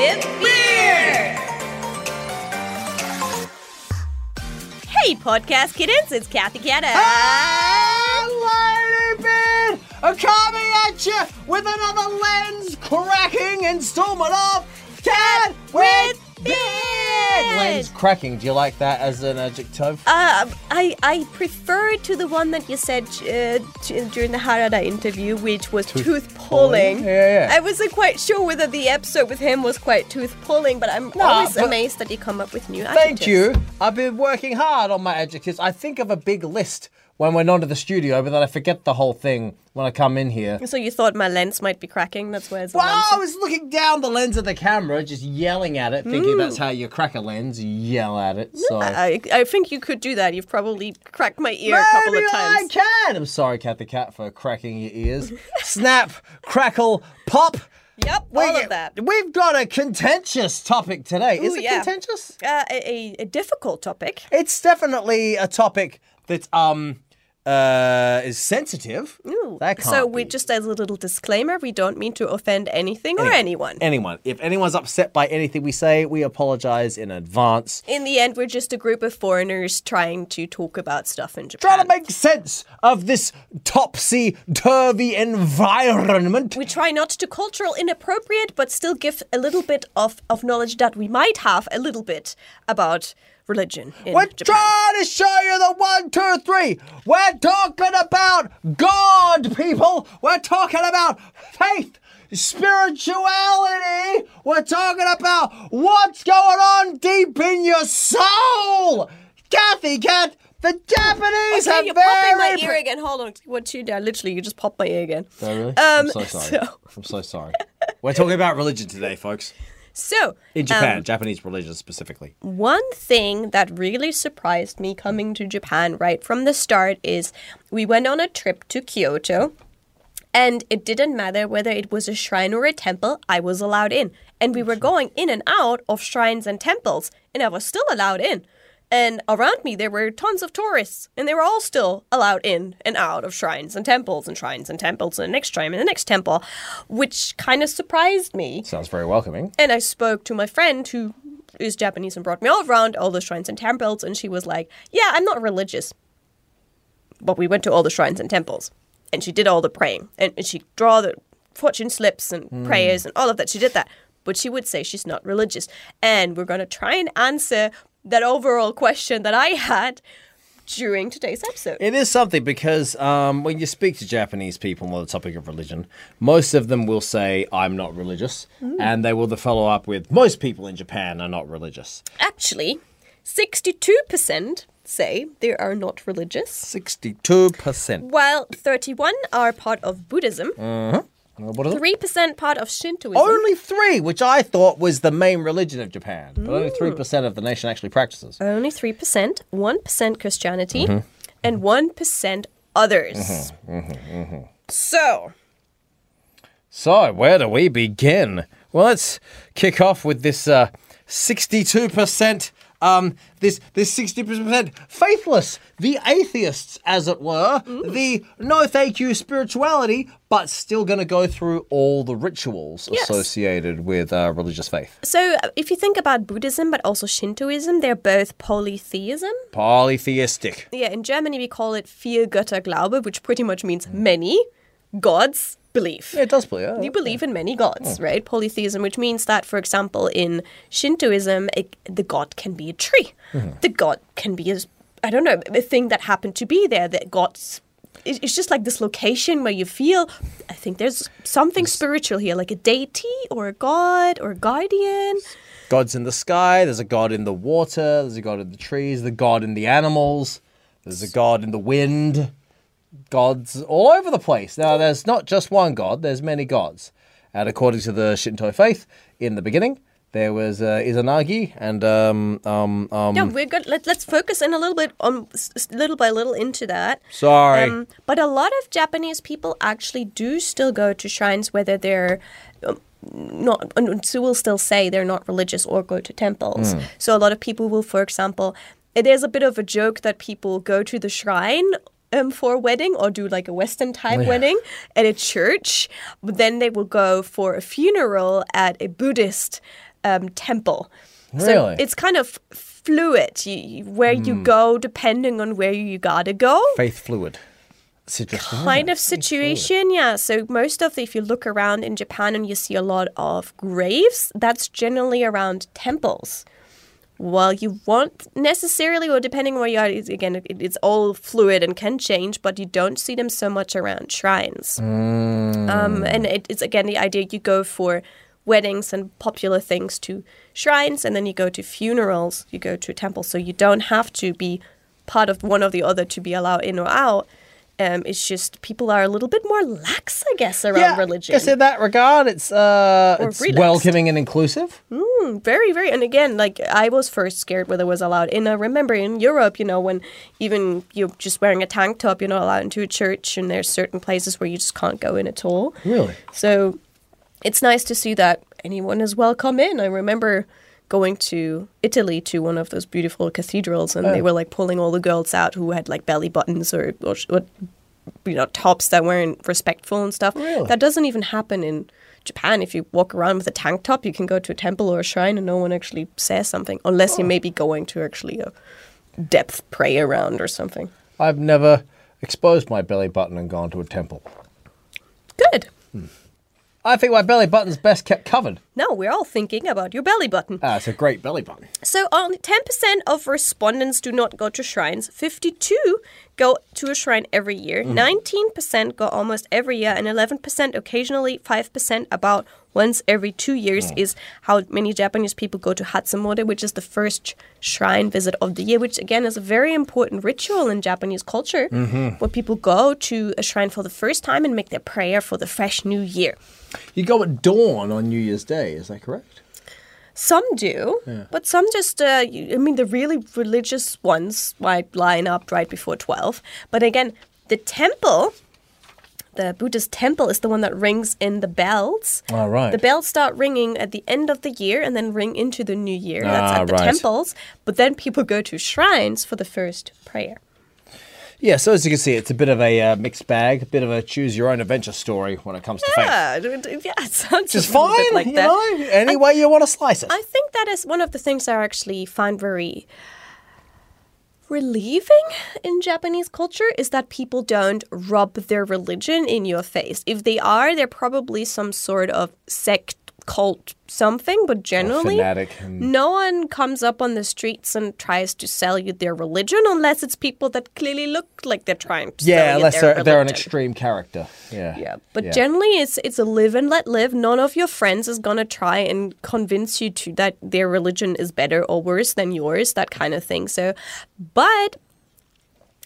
with Beard. Hey, podcast kittens, it's Cathy Kata. Hey, Ladybeard! I'm coming at you with another lens cracking installment of Cat with Beard! Lens cracking, do you like that as an adjective? Uh, I I prefer it to the one that you said uh, during the Harada interview, which was tooth, pulling. pulling? Yeah, yeah. I wasn't quite sure whether the episode with him was quite tooth pulling, but I'm always but- amazed that you come up with new adjectives. Thank adjectives. you. I've been working hard on my adjectives. I think of a big list when we're not at the studio, but then I forget the whole thing when I come in here. So you thought my lens might be cracking? That's where. it's Well. I was looking down the lens of the camera, just yelling at it, thinking that's how you crack a lens. You yell at it. So I, I think you could do that. You've probably cracked my ear a couple of times. I can. I'm sorry, Cat the Cat, for cracking your ears. Snap, crackle, pop. Yep, We- all of that. We've got a contentious topic today. Is Ooh, it yeah. contentious? Uh, a, a, a difficult topic. It's definitely a topic that um uh is sensitive. So we be. just as a little disclaimer, we don't mean to offend anything or anyone. anyone. If anyone's upset by anything we say, we apologize in advance. In the end, we're just a group of foreigners trying to talk about stuff in Japan. Trying to make sense of this topsy turvy environment. we try not to cultural inappropriate, but still give a little bit of, of knowledge that we might have a little bit about religion in We're Japan. trying to show you the one, two, three. We're talking about God, people. We're talking about faith, spirituality. We're talking about what's going on deep in your soul. Cathy, Cat, the Japanese Okay, have you're very. popping my ear again. Hold on. What you did? Literally, you just popped my ear again. Oh, really? Um, I'm so sorry. so- I'm so sorry. We're talking about religion today, folks. So, In Japan, um, Japanese religion specifically. One thing that really surprised me coming to Japan right from the start is we went on a trip to Kyoto and it didn't matter whether it was a shrine or a temple, I was allowed in. And we were going in and out of shrines and temples and I was still allowed in. And around me there were tons of tourists and they were all still allowed in and out of shrines and temples and shrines and temples and the next shrine and the next temple, which kind of surprised me. Sounds very welcoming. And I spoke to my friend who is Japanese and brought me all around all the shrines and temples, and she was like, Yeah, I'm not religious. But we went to all the shrines and temples, and she did all the praying, and and she draw the fortune slips and hmm. prayers and all of that. She did that, but she would say she's not religious. And we're gonna try and answer that overall question that I had during today's episode. It is something because um, when you speak to Japanese people on the topic of religion, most of them will say, I'm not religious. And they will follow up with, most people in Japan are not religious. Actually, sixty-two percent say they are not religious. 62%. While 31 are part of Buddhism, What it? 3% part of Shintoism. Only three, which I thought was the main religion of Japan. But only 3% of the nation actually practices. Only 3%, 1% Christianity, Mm-hmm. and 1% others. So, So, where do we begin? Well, let's kick off with this uh, 62%. Um, this this sixty percent faithless, the atheists, as it were, the no thank you spirituality, but still going to go through all the rituals Yes. associated with uh, religious faith. so if you think about Buddhism but also Shintoism, they're both polytheism. Polytheistic. Yeah, in Germany we call it Vielgötterglaube, which pretty much means many gods belief. Yeah, it does play. Yeah. You believe in many gods, hmm. right? Polytheism, which means that, for example, in Shintoism, it, the god can be a tree. Mm-hmm. The god can be a, I don't know, a thing that happened to be there. That gods, it- it's just like this location where you feel, I think there's something spiritual here, like a deity or a god or a guardian. God's in the sky. There's a god in the water. There's a god in the trees. The god in the animals. There's a god in the wind. Gods all over the place. Now, there's not just one god. There's many gods. And according to the Shinto faith, in the beginning there was uh, Izanagi and um um um. Yeah, we're good. Let, let's focus in a little bit on little by little into that. Sorry. Um, but a lot of Japanese people actually do still go to shrines, whether they're um, not, so will still say they're not religious or go to temples. Hmm. So a lot of people will, for example, it is a bit of a joke that people go to the shrine. Um, for a wedding or do like a Western type wedding at a church, but then they will go for a funeral at a Buddhist um, temple. So Really? it's kind of fluid you, where you go depending on where you gotta go. Faith fluid. It's interesting. isn't Kind of situation, yeah. So most of the, if you look around in Japan and you see a lot of graves, that's generally around temples. Well, you won't necessarily, or depending on where you are, it's, again, it, it's all fluid and can change, but you don't see them so much around shrines. Um, and it, it's again the idea you go for weddings and popular things to shrines, and then you go to funerals, you go to a temple. So you don't have to be part of one or the other to be allowed in or out. Um, it's just people are a little bit more lax, I guess, around yeah, religion. Yes, in that regard, it's uh, it's relaxed. welcoming and inclusive. very very and again like i was first scared whether it was allowed in i remember in europe you know when even you're just wearing a tank top you're not allowed into a church and there's certain places where you just can't go in at all Really? so it's nice to see that anyone is welcome in i remember going to italy to one of those beautiful cathedrals and they Oh. were like pulling all the girls out who had like belly buttons or, or, or you know tops that weren't respectful and stuff Really? that doesn't even happen in Japan, if you walk around with a tank top, you can go to a temple or a shrine and no one actually says something, unless you oh. may be going to actually a depth pray around or something. I've never exposed my belly button and gone to a temple. Good. Hmm. I think my belly button's best kept covered. No, we're all thinking about your belly button. Ah, it's a great belly button. So only 10% of respondents do not go to shrines. 52 go to a shrine every year. 19% go almost every year and 11% occasionally. 5% about once every 2 years is how many Japanese people go to Hatsumode, which is the first shrine visit of the year, which again is a very important ritual in Japanese culture where people go to a shrine for the first time and make their prayer for the fresh new year. You go at dawn on New Year's Day, is that correct? Some do, but some just, uh, I mean, the really religious ones might line up right before 12. But again, the temple, the Buddhist temple, is the one that rings in the bells. All right. The bells start ringing at the end of the year and then ring into the new year. That's Ah, at the right. temples. But then people go to shrines for the first prayer. Yeah, so as you can see, it's a bit of a uh, mixed bag, a bit of a choose your own adventure story when it comes to faith. Yeah, it- it- yeah, it sounds Just fine, like you that. know, any way you want to slice it. I think that is one of the things I actually find very relieving in Japanese culture is that people don't rub their religion in your face. If they are, they're probably some sort of sect, cult, something, but generally fanatic and- no one comes up on the streets and tries to sell you their religion unless it's people that clearly look like they're trying to yeah, sell you unless they're, they're an extreme character. Yeah. Yeah, but Yeah. generally it's it's a live and let live. None of your friends is gonna try and convince you to that their religion is better or worse than yours, that kind of thing. So, but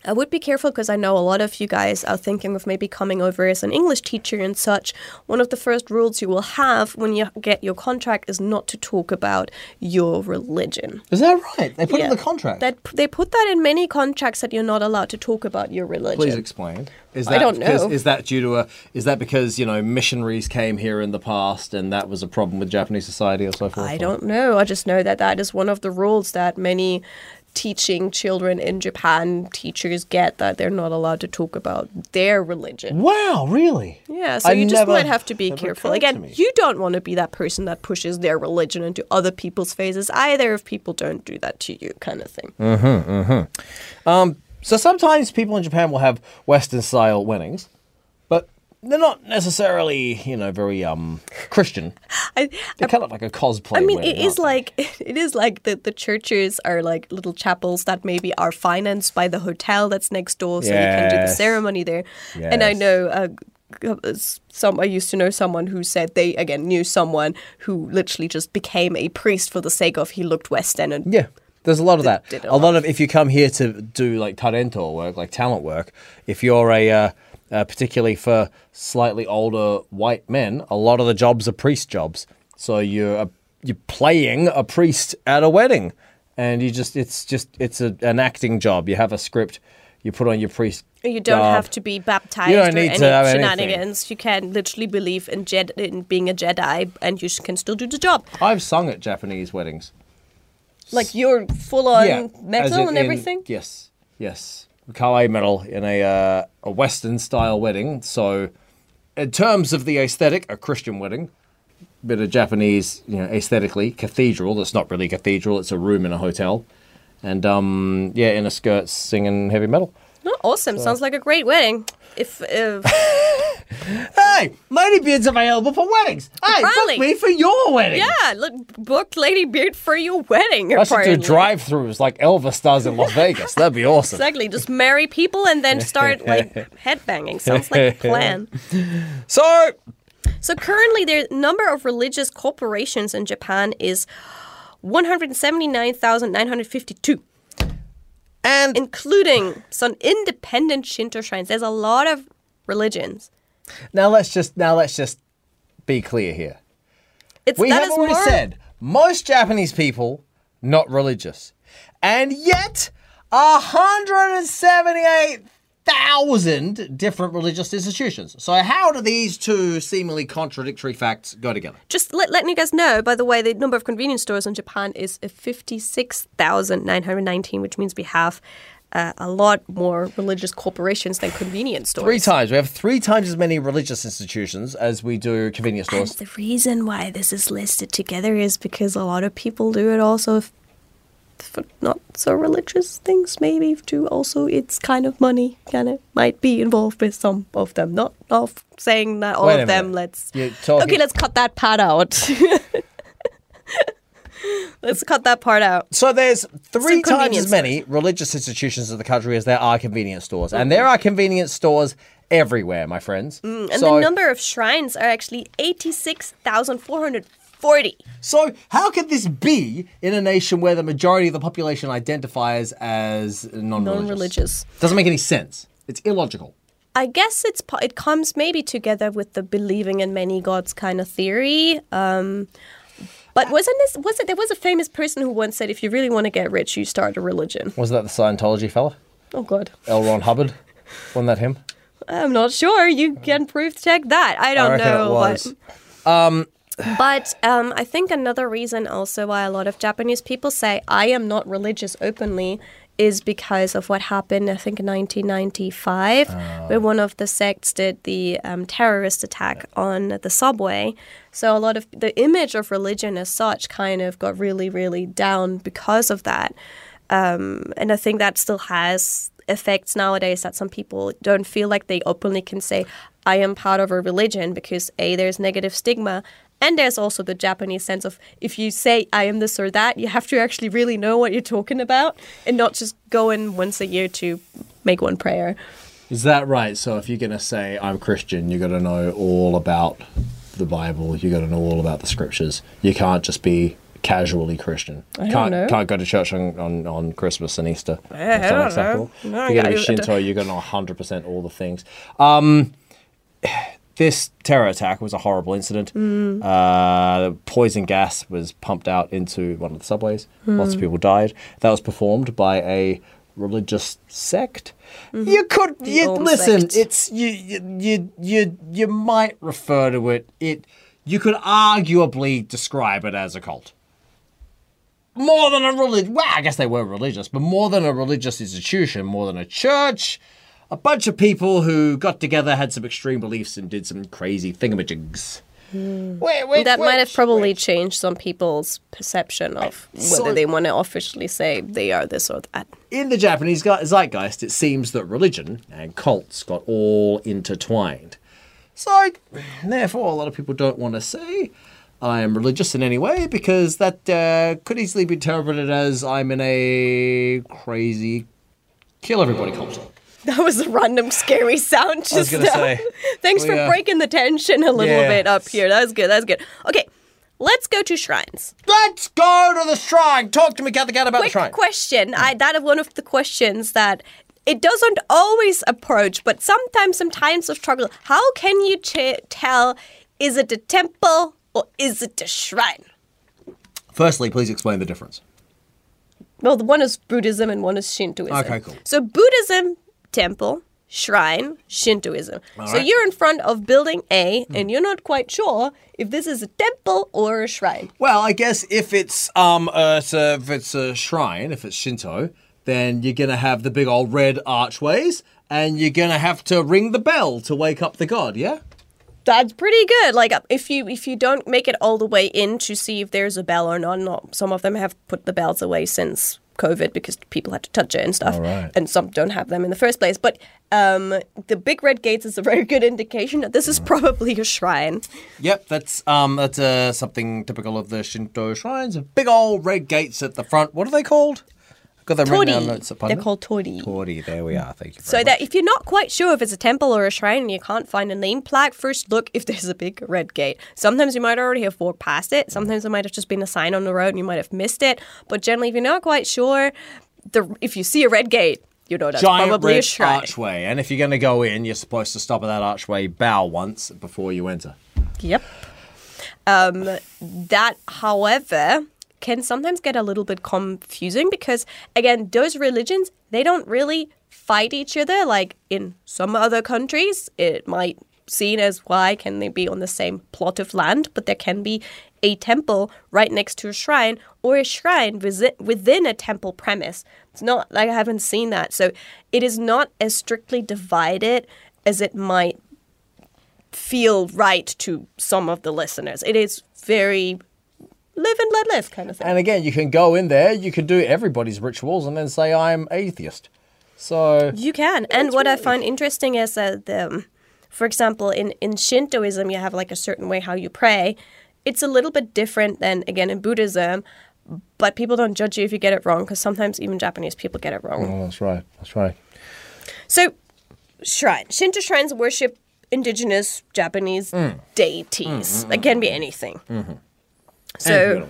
I would be careful because I know a lot of you guys are thinking of maybe coming over as an English teacher and such. One of the first rules you will have when you get your contract is not to talk about your religion. Is that right? They put it in the contract. That they put that in many contracts that you're not allowed to talk about your religion. Please explain. Is I that don't because, know. Is that due to a? Is that because you know missionaries came here in the past and that was a problem with Japanese society or so forth? I don't know. I just know that that is one of the rules that many teaching children in Japan teachers get that they're not allowed to talk about their religion. Wow, really? Yeah, so I you just never- might have to be careful. Again, you don't want to be that person that pushes their religion into other people's faces either if people don't do that to you, kind of thing. Mm hmm, mm hmm. Um, so sometimes people in Japan will have Western style weddings, but they're not necessarily, you know, very um Christian. I, They're kind of like a cosplay. I mean, wedding, it is like it is like the, the churches are like little chapels that maybe are financed by the hotel that's next door, so you can do the ceremony there. And I know uh, some I used to know someone who said they again knew someone who literally just became a priest for the sake of he looked Western and Yeah. There's a lot of that. A lot of if you come here to do like talento work, like talent work, if you're a uh, uh, particularly for slightly older white men, a lot of the jobs are priest jobs. So you're a, you're playing a priest at a wedding, and you just it's just it's a, an acting job. You have a script, you put on your priest. You don't garb. have to be baptized You don't or need any to have anything. shenanigans. You can literally believe in, Jed- in being a Jedi, and you can still do the job. I've sung at Japanese weddings. Like you're full on as metal in- and in- everything. yes, yes. Kawaii metal in a uh, a Western style wedding. So, in terms of the aesthetic, a Christian wedding. bit of Japanese, you know, aesthetically cathedral. That's not really a cathedral; it's a room in a hotel, and um, yeah, in a skirt, singing heavy metal. Oh, awesome. Sounds like a great wedding. If, if Hey, Ladybeard's available for weddings. Oh, hey, Riley. book me for your wedding. yeah, look, book Ladybeard for your wedding. I should do apparently. drive-throughs like Elvis does in Las Vegas. That'd be awesome. Exactly. Just marry people and then start like headbanging. Sounds like a plan. So, So currently, the number of religious corporations in Japan is 179,952, and including some independent Shinto shrines. There's a lot of religions. now let's just now let's just be clear here. It's We have already more, said most Japanese people not religious, and yet hundred and seventy-eight thousand different religious institutions. So how do these two seemingly contradictory facts go together? Just let, letting you guys know, by the way, the number of convenience stores in Japan is 56,919, which means we have uh, a lot more religious corporations than convenience stores. Three times. We have three times as many religious institutions as we do convenience And stores. the reason why this is listed together is because a lot of people do it also for not so religious things, maybe too. Also, it's kind of money, kind of might be involved with some of them. Not of saying that all Wait of them. Let's okay. Let's cut that part out. let's cut that part out. So there's three times as many religious institutions in the country as there are convenience stores, and mm. there are convenience stores everywhere, my friends. Mm, and so, the number of shrines are actually eighty-six thousand four hundred forty. so how could this be in a nation where the majority of the population identifies as non-religious? Non-religious. Doesn't make any sense. It's illogical. I guess it's it comes maybe together with the believing in many gods kind of theory. Um, but wasn't this was it? There was a famous person who once said, "If you really want to get rich, you start a religion." Was that the Scientology fella? Oh God, L. Ron Hubbard? Wasn't that him? I'm not sure. You can proof check that. I don't it know. was. But, but um, I think another reason also why a lot of Japanese people say I am not religious openly is because of what happened, I think, in 1995, where one of the sects did the um, terrorist attack on the subway. So a lot of the image of religion as such kind of got really, really down because of that. Um, and I think that still has effects nowadays that some people don't feel like they openly can say, I am part of a religion because A, there's negative stigma. And there's also the Japanese sense of if you say I am this or that, you have to actually really know what you're talking about and not just go in once a year to make one prayer. Is that right? So if you're going to say I'm Christian, you got to know all about the Bible. You got to know all about the scriptures. You can't just be casually Christian. I don't can't know. can't go to church on, on, on Christmas and Easter. I That's don't know. No, you got to I- be Shinto. You got to know 100 percent all the things. Um, this terror attack was a horrible incident. Hmm. Uh, poison gas was pumped out into one of the subways. Lots Hmm. of people died. That was performed by a religious sect. Mm-hmm. You could you, listen. sect. It's you, you you you you might refer to it. It you could arguably describe it as a cult. More than a religion. Well, I guess they were religious, but more than a religious institution, more than a church. A bunch of people who got together, had some extreme beliefs, and did some crazy thingamajigs. Wait, wait, Hmm. that might have probably which- changed some people's perception of whether So- they want to officially say they are this or that. in the Japanese zeitgeist, it seems that religion and cults got all intertwined. So, therefore, a lot of people don't want to say I am religious in any way because that uh, could easily be interpreted as I'm in a crazy kill everybody cult. That was a random scary sound just I was now. say, Thanks we, for uh, breaking the tension a little Yeah. bit up here. That was good. That was good. Okay, let's go to shrines. Let's go to the shrine. Talk to me, Cat the Cat, about the shrine. question. I that is one of the questions that it doesn't always approach, but sometimes, sometimes of struggle. How can you ch- tell is it a temple or is it a shrine? Firstly, please explain the difference. Well, the one is Buddhism and one is Shintoism. Okay, cool. So Buddhism, temple, shrine, Shintoism. so right. You're in front of building A, and you're not quite sure if this is a temple or a shrine. Well, I guess if it's um uh, if it's a shrine, if it's Shinto, then you're gonna have the big old red archways, and you're gonna have to ring the bell to wake up the god. Yeah. That's pretty good. Like uh, if you if you don't make it all the way in to see if there's a bell or not, not some of them have put the bells away since COVID because people had to touch it and stuff, All right. and some don't have them in the first place. But um, the big red gates is a very good indication that this is probably a shrine. Yep, that's um that's uh, something typical of the Shinto shrines. Big old red gates at the front. What are they called? I've got them written down Torii. notes. They're called torii. Torii. There we are. Thank you. So Very that if you're not quite sure if it's a temple or a shrine and you can't find a name plaque, first look if there's a big red gate. Sometimes you might already have walked past it. Sometimes it might have just been a sign on the road and you might have missed it. But generally, if you're not quite sure, the if you see a red gate, you know that's Giant probably a red shrine. archway, and if you're going to go in, you're supposed to stop at that archway, bow once before you enter. Yep. Um, that, however, can sometimes get a little bit confusing because, again, those religions, they don't really fight each other like in some other countries. It might seen as why can they be on the same plot of land, but there can be a temple right next to a shrine or a shrine within a temple premise. It's not like I haven't seen that. So it is not as strictly divided as it might feel right to some of the listeners. It is very live and let live kind of thing. And again, you can go in there, you can do everybody's rituals, and then say I'm atheist. So You can. And what I find interesting is that, the, for example, in, in Shintoism, you have like a certain way how you pray. It's a little bit different than, again, in Buddhism, but people don't judge you if you get it wrong because sometimes even Japanese people get it wrong. oh, that's right. That's right. So, shrine. Shinto shrines worship indigenous Japanese Mm. deities. Mm, mm, it can mm, be anything. And So,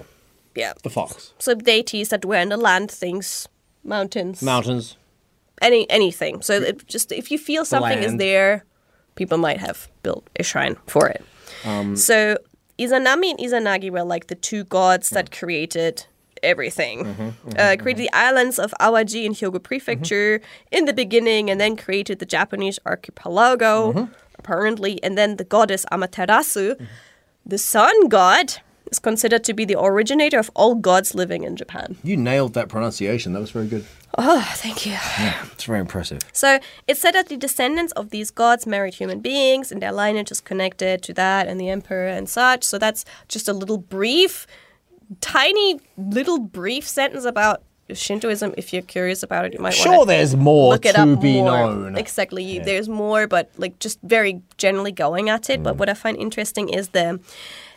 yeah. the fox, So deities that were in the land, things, mountains, mountains. any anything. So it just if you feel something is there, people might have built a shrine for it. Um, so Izanami and Izanagi were like the two gods that Mm. created everything. Mm-hmm, uh, created the islands of Awaji in Hyogo Prefecture in the beginning, and then created the Japanese archipelago, Mm-hmm. apparently, and then the goddess Amaterasu, the sun god. Is considered to be the originator of all gods living in Japan. You nailed that pronunciation. That was very good. Oh, thank you. Yeah, It's very impressive. So it's said that the descendants of these gods married human beings, and their lineage is connected to that and the emperor and such. So that's just a little brief, tiny, little brief sentence about Shintoism. If you're curious about it, you might Sure, want to there's more look it to up be more. known. Exactly, there's more, but like just very generally going at it. Mm. But what I find interesting is the.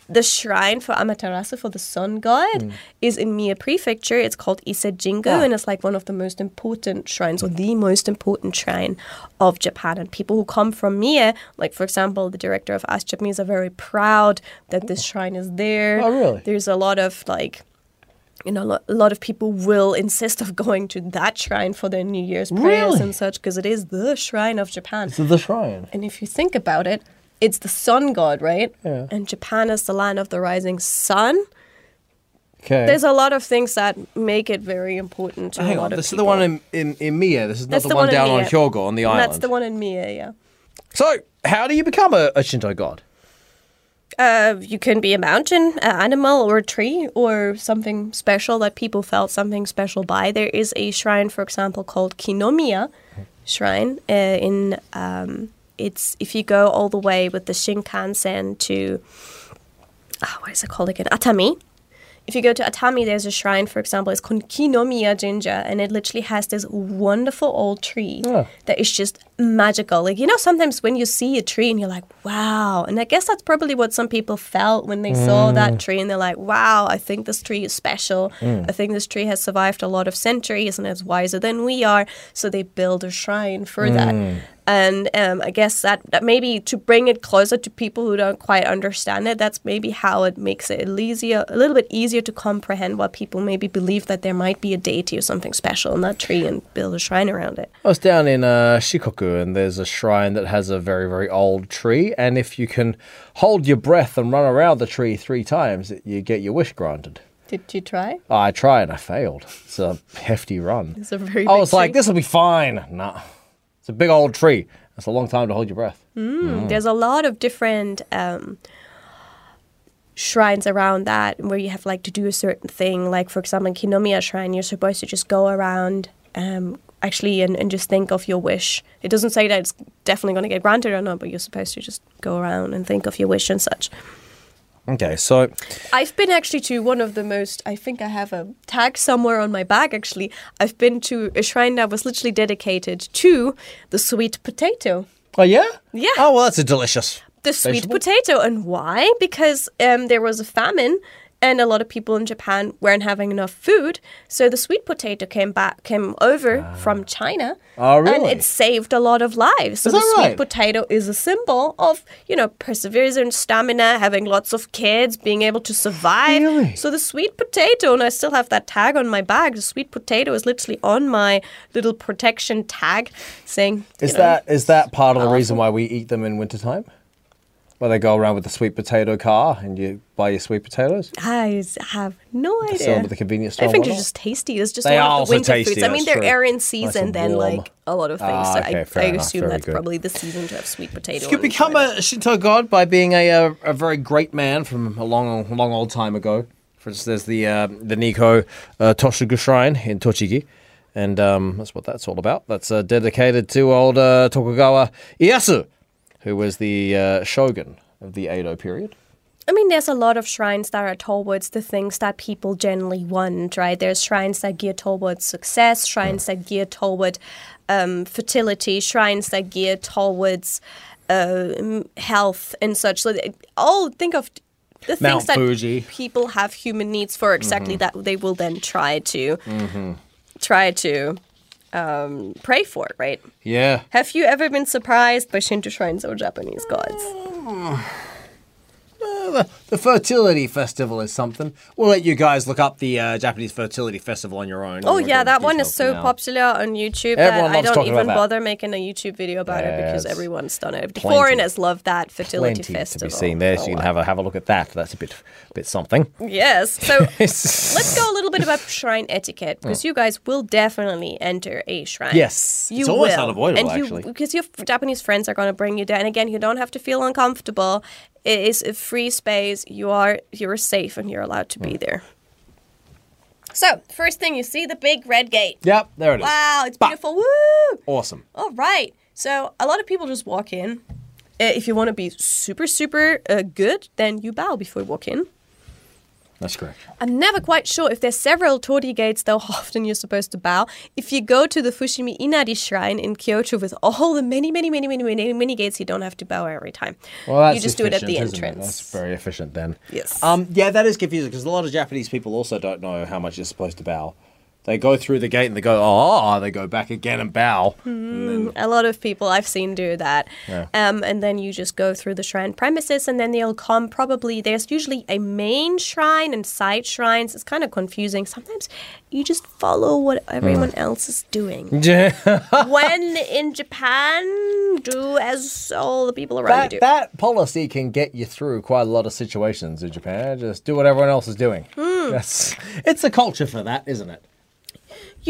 The shrine for Amaterasu, for the sun god, Mm. is in Mie Prefecture. It's called Isejingu, Ah. and it's like one of the most important shrines, or the most important shrine of Japan. And people who come from Mie, like for example, the director of Ask Japanese, are very proud that this shrine is there. Oh, really? There's a lot of like you know, a lot of people will insist of going to that shrine for their New Year's prayers Really? and such because it is the shrine of Japan. It's the shrine. And if you think about it, it's the sun god, right? Yeah. And Japan is the land of the rising sun. Okay. There's a lot of things that make it very important to Hang a lot on, of this is the one in, in, in Mie. This is not That's the, the one one down on Mie. Hyogo on the island. That's the one in Mie, yeah. So, how do you become a, a Shinto god? Uh, you can be a mountain, an animal, or a tree, or something special that people felt something special by. There is a shrine, for example, called Kinomiya Shrine. Uh, in um, it's if you go all the way with the Shinkansen to ah, what is it called again? Atami. If you go to Atami, there's a shrine, for example, it's called Kinomiya Jinja, and it literally has this wonderful old tree Oh. that is just magical. Like, you know, sometimes when you see a tree and you're like, wow. And I guess that's probably what some people felt when they saw mm. that tree and they're like, wow, I think this tree is special. Mm. I think this tree has survived a lot of centuries and is wiser than we are. So they build a shrine for that. Mm. And um, I guess that, that maybe to bring it closer to people who don't quite understand it, that's maybe how it makes it easier, a little bit easier to comprehend why people maybe believe that there might be a deity or something special in that tree and build a shrine around it. I was down in uh, Shikoku, and there's a shrine that has a very, very old tree. And if you can hold your breath and run around the tree three times, you get your wish granted. Did you try? I tried and I failed. It's a hefty run. It's a very I big was like, this will be fine. Nah, it's a big old tree. It's a long time to hold your breath. Mm, There's a lot of different um, shrines around that where you have like to do a certain thing. Like for example, in Kinomiya Shrine, you're supposed to just go around um, actually and, and just think of your wish. It doesn't say that it's definitely going to get granted or not, but you're supposed to just go around and think of your wish and such. Okay, so I've been actually to one of the most, I think I have a tag somewhere on my bag actually. I've been to a shrine that was literally dedicated to the sweet potato. oh yeah, Yeah. Oh well, that's a delicious. The sweet potato. And why? Because um, there was a famine and a lot of people in Japan weren't having enough food. So the sweet potato came back, came over ah. from China. Oh, And it saved a lot of lives. So the sweet potato is a symbol of, you know, perseverance, and stamina, having lots of kids, being able to survive. Really? So the sweet potato, and I still have that tag on my bag. The sweet potato is literally on my little protection tag saying, Is know, that is that part of the reason why we eat them in wintertime? Where they go around with the sweet potato car and you buy your sweet potatoes? I have no Sell idea. them at the convenience store. I think they're just tasty. It's just They one are of the winter tasty, foods. I mean, they're true. air in season and then, like a lot of things. Ah, so okay, I, fair I enough, assume very that's good. probably the season to have sweet potato. You could become a Shinto god by being a, a, a very great man from a long, long old time ago. For instance, there's the uh, the Nikko uh, Toshogu Shrine in Tochigi, and um, that's what that's all about. That's uh, dedicated to old uh, Tokugawa Ieyasu, who was the uh, shogun of the Edo period. I mean, there's a lot of shrines that are towards the things that people generally want, right? There's shrines that gear towards success, shrines that gear toward um, fertility, shrines that gear towards uh, health and such. So, all think of the Mount things that Fuji. people have human needs for exactly that they will then try to try to um, pray for, it, right? Yeah. Have you ever been surprised by Shinto shrines or Japanese gods? The, the fertility festival is something. We'll let you guys look up the uh, Japanese fertility festival on your own. Oh yeah, that one is so now. popular on YouTube Everyone that I don't even bother making a YouTube video about it because everyone's done it. The foreigners love that fertility Plenty festival. to be seen there, so Oh, you can have a have a look at that. That's a bit bit something. Yes. So Let's go a little bit about shrine etiquette because you guys will definitely enter a shrine. Yes. You It's almost will. unavoidable, and you, actually. Because your Japanese friends are going to bring you there. And again, you don't have to feel uncomfortable. It is a free space. You are you're safe and you're allowed to Hmm. be there. So first thing you see the big red gate. Yep, there it is. Wow, it's Bah. beautiful. Woo! Awesome. All right. So a lot of people just walk in. Uh, if you want to be super, super uh, good, then you bow before you walk in. That's correct. I'm never quite sure if there's several torii gates, though how often you're supposed to bow. If you go to the Fushimi Inari shrine in Kyoto with all the many, many, many, many, many, many gates, you don't have to bow every time. Well, that's you just do it at the it? entrance. That's very efficient then. Yes. Um, yeah, that is confusing because a lot of Japanese people also don't know how much you're supposed to bow. They go through the gate and they go, oh, they go back again and bow. And then, A lot of people I've seen do that. Yeah. Um, and then you just go through the shrine premises, and then they'll come probably. There's usually a main shrine and side shrines. It's kind of confusing. Sometimes you just follow what everyone Hmm. else is doing. Yeah. when in Japan, do as all the people around that, you do. that policy can get you through quite a lot of situations in Japan. Just do what everyone else is doing. Hmm. That's it's a culture for that, isn't it?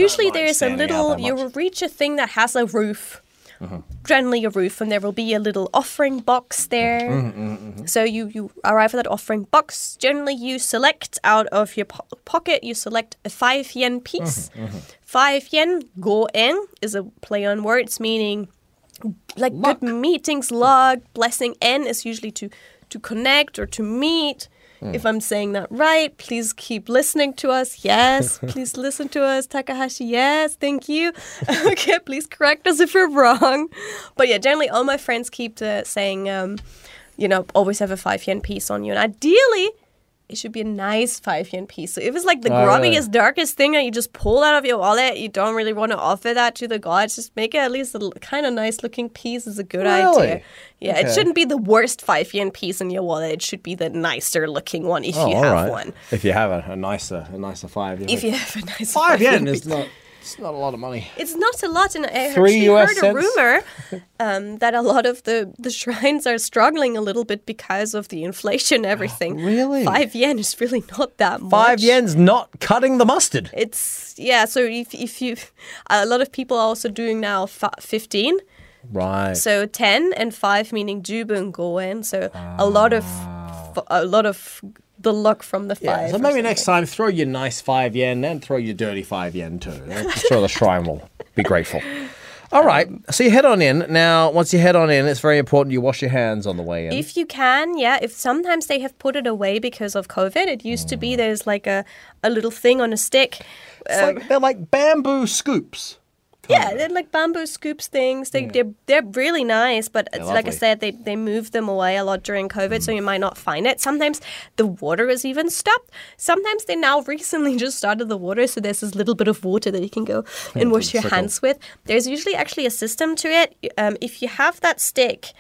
Usually there's a little, you will reach a thing that has a roof. Mm-hmm. Generally, a roof, and there will be a little offering box there. Mm-hmm, So you you arrive at that offering box. Generally, you select out of your po- pocket. You select a five yen piece. Mm-hmm, Five yen go en is a play on words meaning like Luck. good meetings, luck. Blessing en is usually to to connect or to meet. Hmm. If I'm saying that right, please keep listening to us. Yes, please listen to us, Takahashi. Yes, thank you. okay, please correct us if we're wrong. But yeah, generally, all my friends keep uh, saying, um, you know, always have a five yen piece on you, and ideally. It should be a nice five yen piece. So if it's like the Oh, grubbiest, darkest thing that you just pull out of your wallet, you don't really want to offer that to the gods. Just make it at least a kind of nice looking piece is a good Really? idea. Yeah, it shouldn't be the worst five yen piece in your wallet. It should be the nicer looking one if Oh, you have right. one. If you have a, a nicer, a nicer five. If you have a nice five yen piece. is not. It's not a lot of money. It's not a lot, and I Three heard a rumor um, that a lot of the, the shrines are struggling a little bit because of the inflation and everything. Really? Five yen is really not that much. Five yen's not cutting the mustard. It's yeah. So if if you, a lot of people are also doing now fifteen. Right. So ten and five meaning jubun goen. So a lot of a lot of the luck from the five. Yeah, so maybe next time throw your nice five yen and throw your dirty five yen too. I'm sure the shrine will be grateful. All right, so you head on in. Now, once you head on in, it's very important you wash your hands on the way in. If you can, yeah. If sometimes they have put it away because of COVID. It used to be Mm. there's like a, a little thing on a stick. It's like, they're like bamboo scoops. Yeah, they're like bamboo scoops things. They, they're, they're really nice, but it's like I said, they, they moved them away a lot during COVID, so you might not find it. Sometimes the water is even stopped. Sometimes they now recently just started the water, so there's this little bit of water that you can go and wash your trickle. hands with. There's usually actually a system to it. Um, if you have that stick,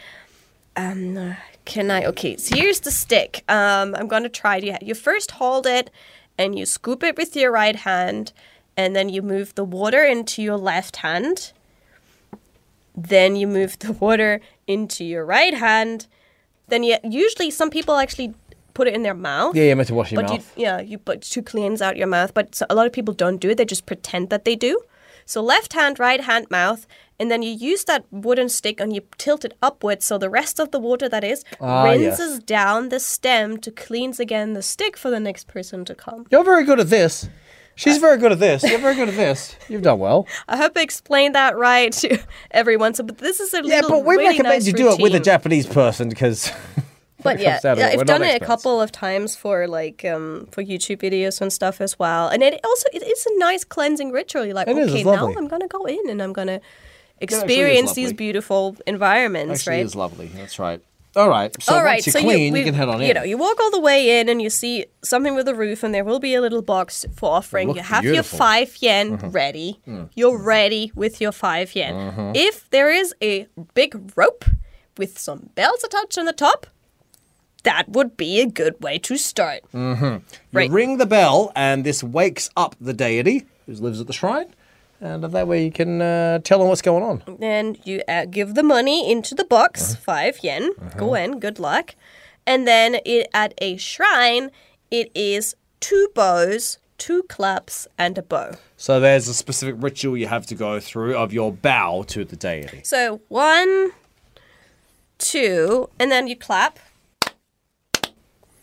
um, can I? Okay, so here's the stick. Um, I'm gonna try to. You first hold it, and you scoop it with your right hand, and then you move the water into your left hand. Then you move the water into your right hand. Then you usually some people actually put it in their mouth. Yeah, you're meant to wash your But you, mouth. yeah, you but to cleanse out your mouth. But so a lot of people don't do it; they just pretend that they do. So left hand, right hand, mouth, and then you use that wooden stick and you tilt it upwards, so the rest of the water that is Ah, rinses yes. down the stem to cleanse again the stick for the next person to come. You're very good at this. She's very good at this. You're very good at this. You've done well. I hope I explained that right to everyone. So, but this is a Yeah, little but we really recommend nice you do it with a. Japanese person because. But yeah, yeah I've done it a couple of times for like um for YouTube videos and stuff as well. And it also it is a nice cleansing ritual. You're like, It okay, now. I'm gonna go in and I'm gonna experience these beautiful environments, Actually, right? is lovely. That's right. All right. So All right, once you're so clean, you, we- can head on in. You know, you walk all the way in and you see something with a roof, and there will be a little box for offering. You have beautiful. your five yen uh-huh. ready. Hmm. You're ready with your five yen. Uh-huh. If there is a big rope with some bells attached on the top, that would be a good way to start. Mm-hmm. You Right. ring the bell, and this wakes up the deity who lives at the shrine, and that way you can uh, tell them what's going on. And you uh, give the money into the box, Uh-huh. five yen. Go in, good luck. And then it, at a shrine, it is two bows, two claps, and a bow. So there's a specific ritual you have to go through of your bow to the deity. So one, two, and then you clap.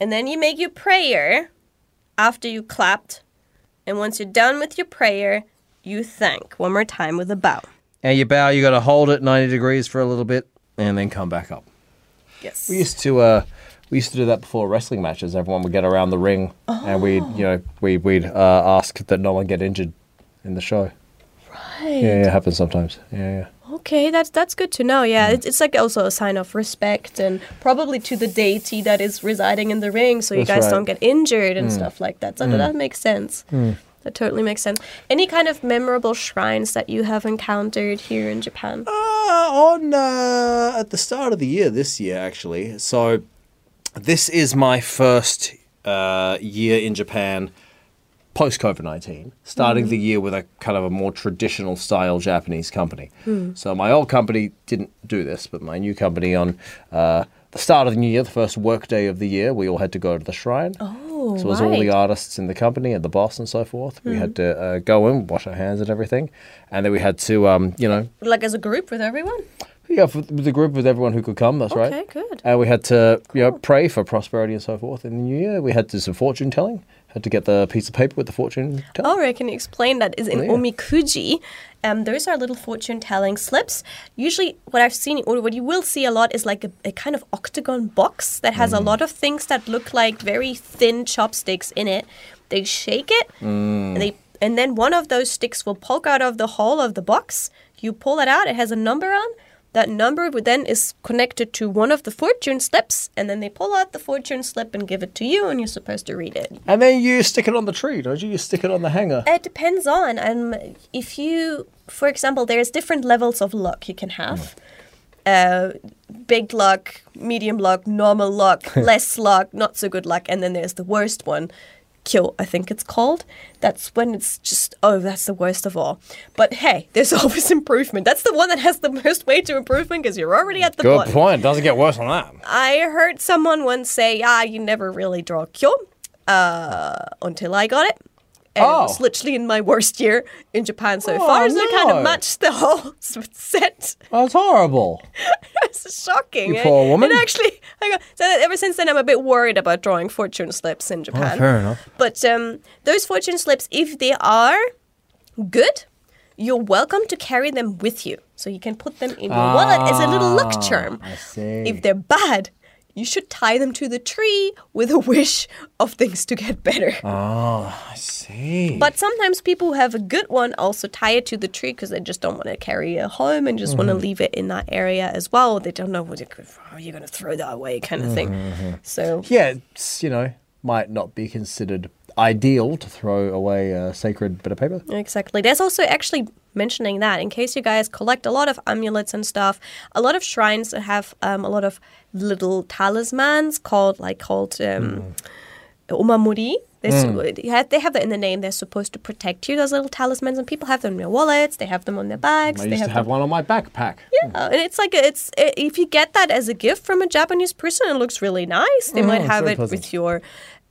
And then you make your prayer after you clapped. And once you're done with your prayer, you thank one more time with a bow. And your bow, you got to hold it 90 degrees for a little bit, and then come back up. Yes. We used to uh, we used to do that before wrestling matches. Everyone would get around the ring, and we'd you know we we'd uh, ask that no one get injured in the show. Right. Yeah, yeah, it happens sometimes. Yeah, yeah. Okay, that's that's good to know. Yeah, Mm. it's, it's like also a sign of respect and probably to the deity that is residing in the ring, so you That's guys right. Mm. don't get injured and stuff like that. So that makes sense. That totally makes sense. Any kind of memorable shrines that you have encountered here in Japan? Uh, on uh, at the start of the year this year, actually. So this is my first uh, year in Japan post COVID nineteen. Starting the year with a kind of a more traditional style Japanese company. So my old company didn't do this, but my new company on. Uh, the start of the new year, the first work day of the year, we all had to go to the shrine. Oh, So it was all the artists in the company and the boss and so forth. We had to uh, go in, wash our hands and everything, and then we had to, um, you know, Like as a group with everyone? yeah, for the group with everyone who could come. That's right. Okay, good. And we had to, you know, pray for prosperity and so forth in the new year. We had to do some fortune telling. Had to get the piece of paper with the fortune telling. Oh, right. Can explain that? Is in Yeah. omikuji. Um, those are little fortune telling slips. Usually, what I've seen or what you will see a lot is like a, a kind of octagon box that has a lot of things that look like very thin chopsticks in it. They shake it, and they and then one of those sticks will poke out of the hole of the box. You pull it out. It has a number on. That number would then is connected to one of the fortune slips, and then they pull out the fortune slip and give it to you, and you're supposed to read it. And then you stick it on the tree, don't you? You stick it on the hanger. It depends on um if you, for example, there's different levels of luck you can have. Uh, big luck, medium luck, normal luck, less luck, not so good luck, and then there's the worst one. Kyo, I think it's called. That's when it's just oh, that's the worst of all. But hey, there's always improvement. That's the one that has the most way to improvement because you're already at the Good bottom. point. Doesn't get worse than that. I heard someone once say, "Ah, you never really draw kyo," uh, until I got it. And it was Oh. literally in my worst year in Japan so far, so it kind of matched the whole set. That's horrible. It's shocking. You eh? poor woman. It actually, I got, so ever since then, I'm a bit worried about drawing fortune slips in Japan. Oh, fair enough. But um, those fortune slips, if they are good, you're welcome to carry them with you. So you can put them in your wallet as a little luck charm. Ah, I see. If they're bad, you should tie them to the tree with a wish of things to get better. oh, I see. But sometimes people who have a good one also tie it to the tree because they just don't want to carry it home and just want Mm-hmm. to leave it in that area as well. They don't know what how you're going to throw that away, kind of thing. Mm-hmm, So yeah, it's, you know, might not be considered ideal to throw away a sacred bit of paper. Exactly. There's also actually mentioning that in case you guys collect a lot of amulets and stuff, a lot of shrines have um, a lot of little talismans called like called um, omamori. They're su- they have- they have that in the name. They're supposed to protect you. Those little talismans, and people have them in their wallets. They have them on their bags. I they used to them- have one on my backpack. Yeah, and it's like it's i- if you get that as a gift from a Japanese person, it looks really nice. They might have very it pleasant. with your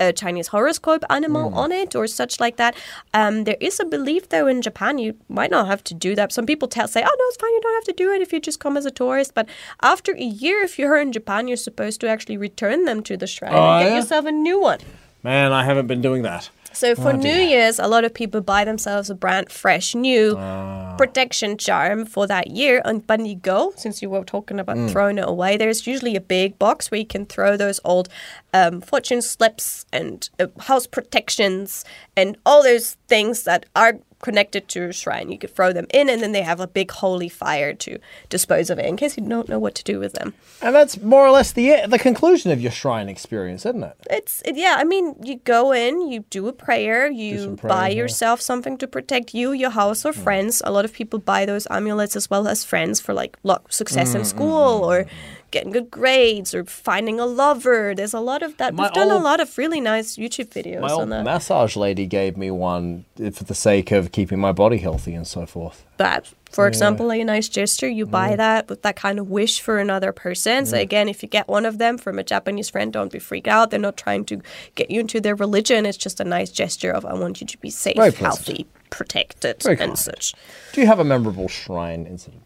uh, Chinese horoscope animal Mm. on it or such like that. Um, there is a belief though in Japan you might not have to do that. Some people tell say, "Oh no, it's fine. You don't have to do it if you just come as a tourist." But after a year, if you're in Japan, you're supposed to actually return them to the shrine Oh, and get yeah? yourself a new one. Man, I haven't been doing that. So for Oh, New. Year's, a lot of people buy themselves a brand fresh new Ah. protection charm for that year. And when you go, since you were talking about Mm. throwing it away, there's usually a big box where you can throw those old um, fortune slips and uh, house protections and all those things that are connected to a shrine. You could throw them in, and then they have a big holy fire to dispose of it in case you don't know what to do with them. And that's more or less the the conclusion of your shrine experience, isn't it? It's it, yeah. I mean, you go in, you do a prayer, you some buy yeah. yourself something to protect you, your house, or hmm. friends. A lot of people buy those amulets as well as friends for like luck, success Mm, in school, mm, or mm, getting good grades, or finding a lover. There's a lot of that. My We've done a lot of really nice YouTube videos My on old massage lady gave me one for the sake of keeping my body healthy and so forth. that, for example, a nice gesture. You buy that with that kind of wish for another person. So again, if you get one of them from a Japanese friend, don't be freaked out. They're not trying to get you into their religion. It's just a nice gesture of I want you to be safe, healthy, protected, Very and kind. such. Do you have a memorable shrine incident?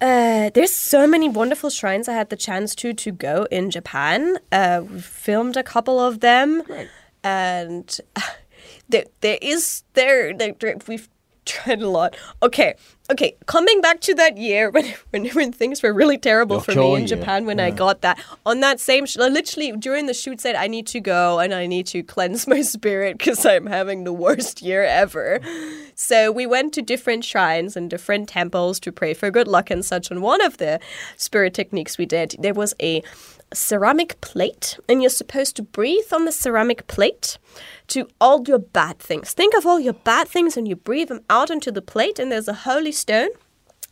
Uh, there's so many wonderful shrines I had the chance to to go in Japan. Uh, we filmed a couple of them, and there there is there, there, there- we've tried a lot. Okay, okay. Coming back to that year when when, when things were really terrible for me in Japan when I got that on that same sh- literally during the shoot said I need to go and I need to cleanse my spirit because I'm having the worst year ever. So we went to different shrines and different temples to pray for good luck and such. And one of the spirit techniques we did, there was a ceramic plate, and you're supposed to breathe on the ceramic plate to all your bad things. Think of all your bad things and you breathe them out onto the plate, and there's a holy stone.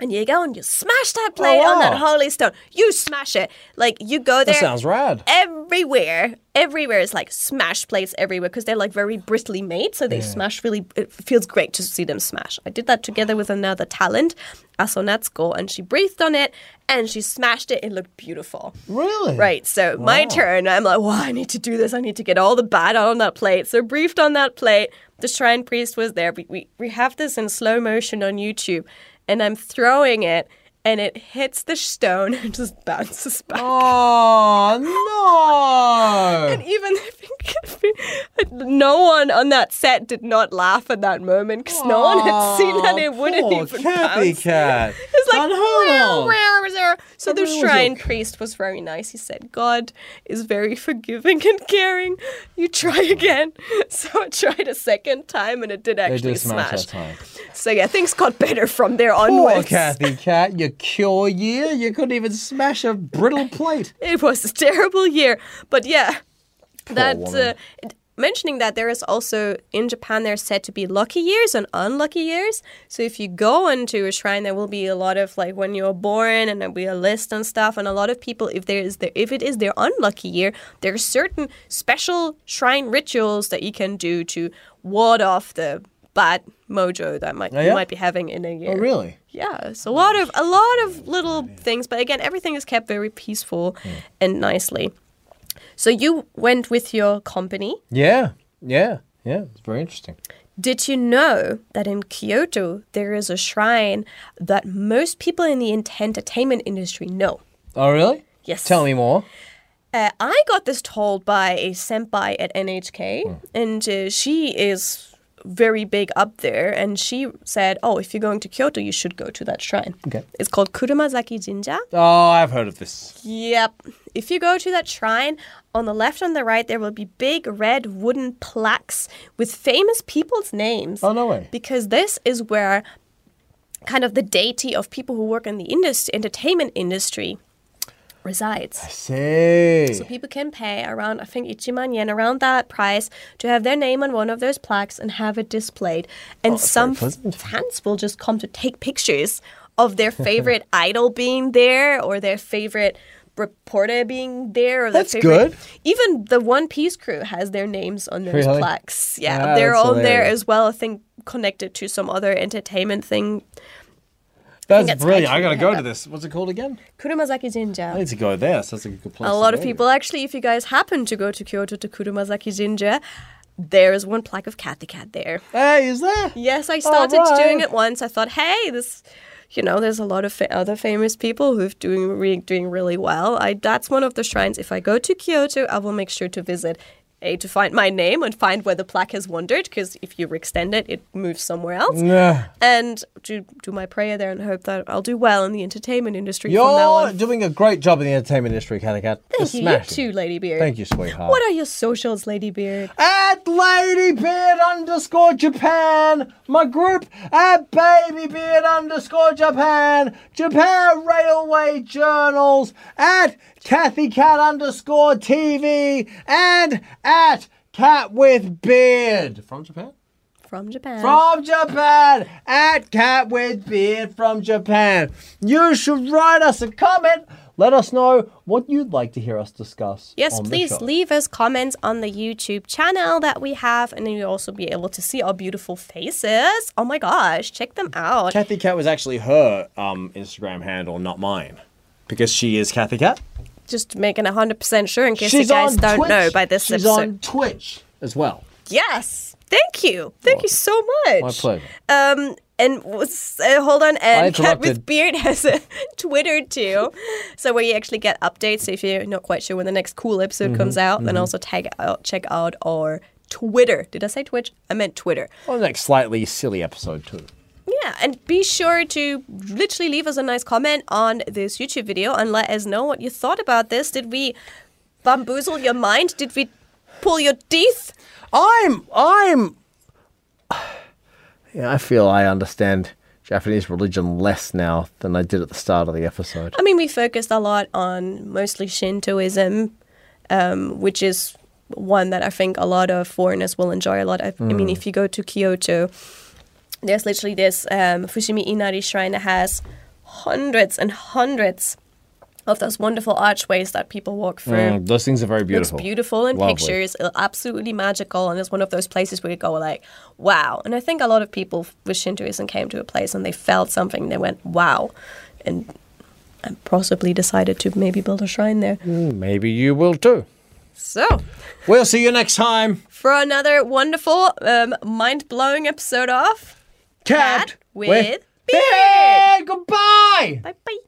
And you go and you smash that oh, plate on that holy stone. You smash it. Like you go there That sounds rad. everywhere. Everywhere is like smash plates everywhere because they're like very briskly made, so they smash really. It feels great to see them smash. I did that together with another talent, Aso Natsuko, and she breathed on it and she smashed it. It looked beautiful. Really? Right, so my turn. I'm like, well, I need to do this. I need to get all the bad out on that plate. So briefed on that plate. The shrine priest was there. We, we, we have this in slow motion on YouTube, and I'm throwing it, and it hits the stone and just bounces back. Oh no! And even no one on that set did not laugh at that moment because no one had seen that it wouldn't even Cathy bounce. cat. It's like, unheard "Meow, meow." so the shrine priest was very nice. He said, "God is very forgiving and caring. You try again." So I tried a second time, and it did actually did smash smash. So yeah, things got better from there onwards. Poor. Cathy cat, your cure year, you couldn't even smash a brittle plate. It was a terrible year, but yeah, that woman. uh, it- mentioning that there is also in Japan there's said to be lucky years and unlucky years. So if you go into a shrine, there will be a lot of like when you're born, and there'll be a list and stuff. And a lot of people, if there is their, if it is their unlucky year, there are certain special shrine rituals that you can do to ward off the bad mojo that might Oh, you might be having in a year. Oh, really? Yeah, so a lot of a lot of little things, but again, everything is kept very peaceful hmm. and nicely. So you went with your company. Yeah, yeah, yeah. It's very interesting. Did you know that in Kyoto there is a shrine that most people in the entertainment industry know? Oh, really? Yes. Tell me more. Uh, I got this told by a senpai at NHK, and uh, she is very big up there. And she said, "Oh, if you're going to Kyoto, you should go to that shrine." Okay. It's called Kurumazaki Jinja. Oh, I've heard of this. Yep. If you go to that shrine, on the left and the right, there will be big red wooden plaques with famous people's names. Oh, no way. Because this is where kind of the deity of people who work in the indus- entertainment industry resides. I See. So people can pay around, I think, ichiman yen, around that price to have their name on one of those plaques and have it displayed. And that's some fans will just come to take pictures of their favorite idol being there or their favorite reporter being there. Or their That's favorite, good. Even the One Piece crew has their names on those Really? plaques. Yeah, Ah, they're that's on there as well. I think connected to some other entertainment thing. That's that's brilliant. I gotta go to this. What's it called again? Kurumazaki Jinja. I need to go there. Sounds like a good place. A to lot of people actually, if you guys happen to go to Kyoto to Kurumazaki Jinja, there is one plaque of Cathy Cat there. Hey, is there? Yes, I oh, started right. doing it once. I thought, hey, this, you know, there's a lot of fa- other famous people who've doing re- doing really well. I that's one of the shrines. If I go to Kyoto, I will make sure to visit. A to find my name and find where the plaque has wandered, because if you extend it, it moves somewhere else. Nah. And to do my prayer there and hope that I'll do well in the entertainment industry from now You're doing a great job in the entertainment industry, Cathy Cat. Thank you, you too, Ladybeard. Thank you, sweetheart. What are your socials, Ladybeard? at Ladybeard underscore Japan, my group at Babybeard underscore Japan, Japan Railway Journals, at Cathy Cat underscore TV, and at Cat with Beard. From Japan? From Japan. From Japan, at Cat with Beard from Japan. You should write us a comment. Let us know what you'd like to hear us discuss. Yes, please leave us comments on the YouTube channel that we have, and then you'll also be able to see our beautiful faces. Oh my gosh, check them out. Cathy Cat was actually her um, Instagram handle, not mine, because she is Cathy Cat. Just making 100% sure in case you guys don't know by this She's episode. on Twitch as well. Yes, thank you. Thank you so much. My pleasure. Um, and was- uh, hold on, and Cat with. Beard has a Twitter too, so where you actually get updates. So if you're not quite sure when the next cool episode Mm-hmm, comes out, then also tag out, check out our Twitter. Did I say Twitch? I meant Twitter. On the next slightly silly episode too. Yeah, and be sure to literally leave us a nice comment on this YouTube video and let us know what you thought about this. Did we bamboozle your mind? Did we pull your teeth? I'm I'm. Yeah, I feel I understand Japanese religion less now than I did at the start of the episode. I mean, we focused a lot on mostly Shintoism, um, which is one that I think a lot of foreigners will enjoy a lot. I, I mean, if you go to Kyoto, there's literally this um, Fushimi Inari shrine that has hundreds and hundreds of those wonderful archways that people walk through. Mm, those things are very beautiful. Looks beautiful in Lovely. pictures, uh, absolutely magical, and it's one of those places where you go like, "Wow!" And I think a lot of people with Shintoism came to a place and they felt something, they went, "Wow," and and possibly decided to maybe build a shrine there. Mm, Maybe you will too. So, We'll see you next time. for another wonderful, um, mind blowing episode of Cat, Cat with Beard. Beard. Goodbye. Bye bye.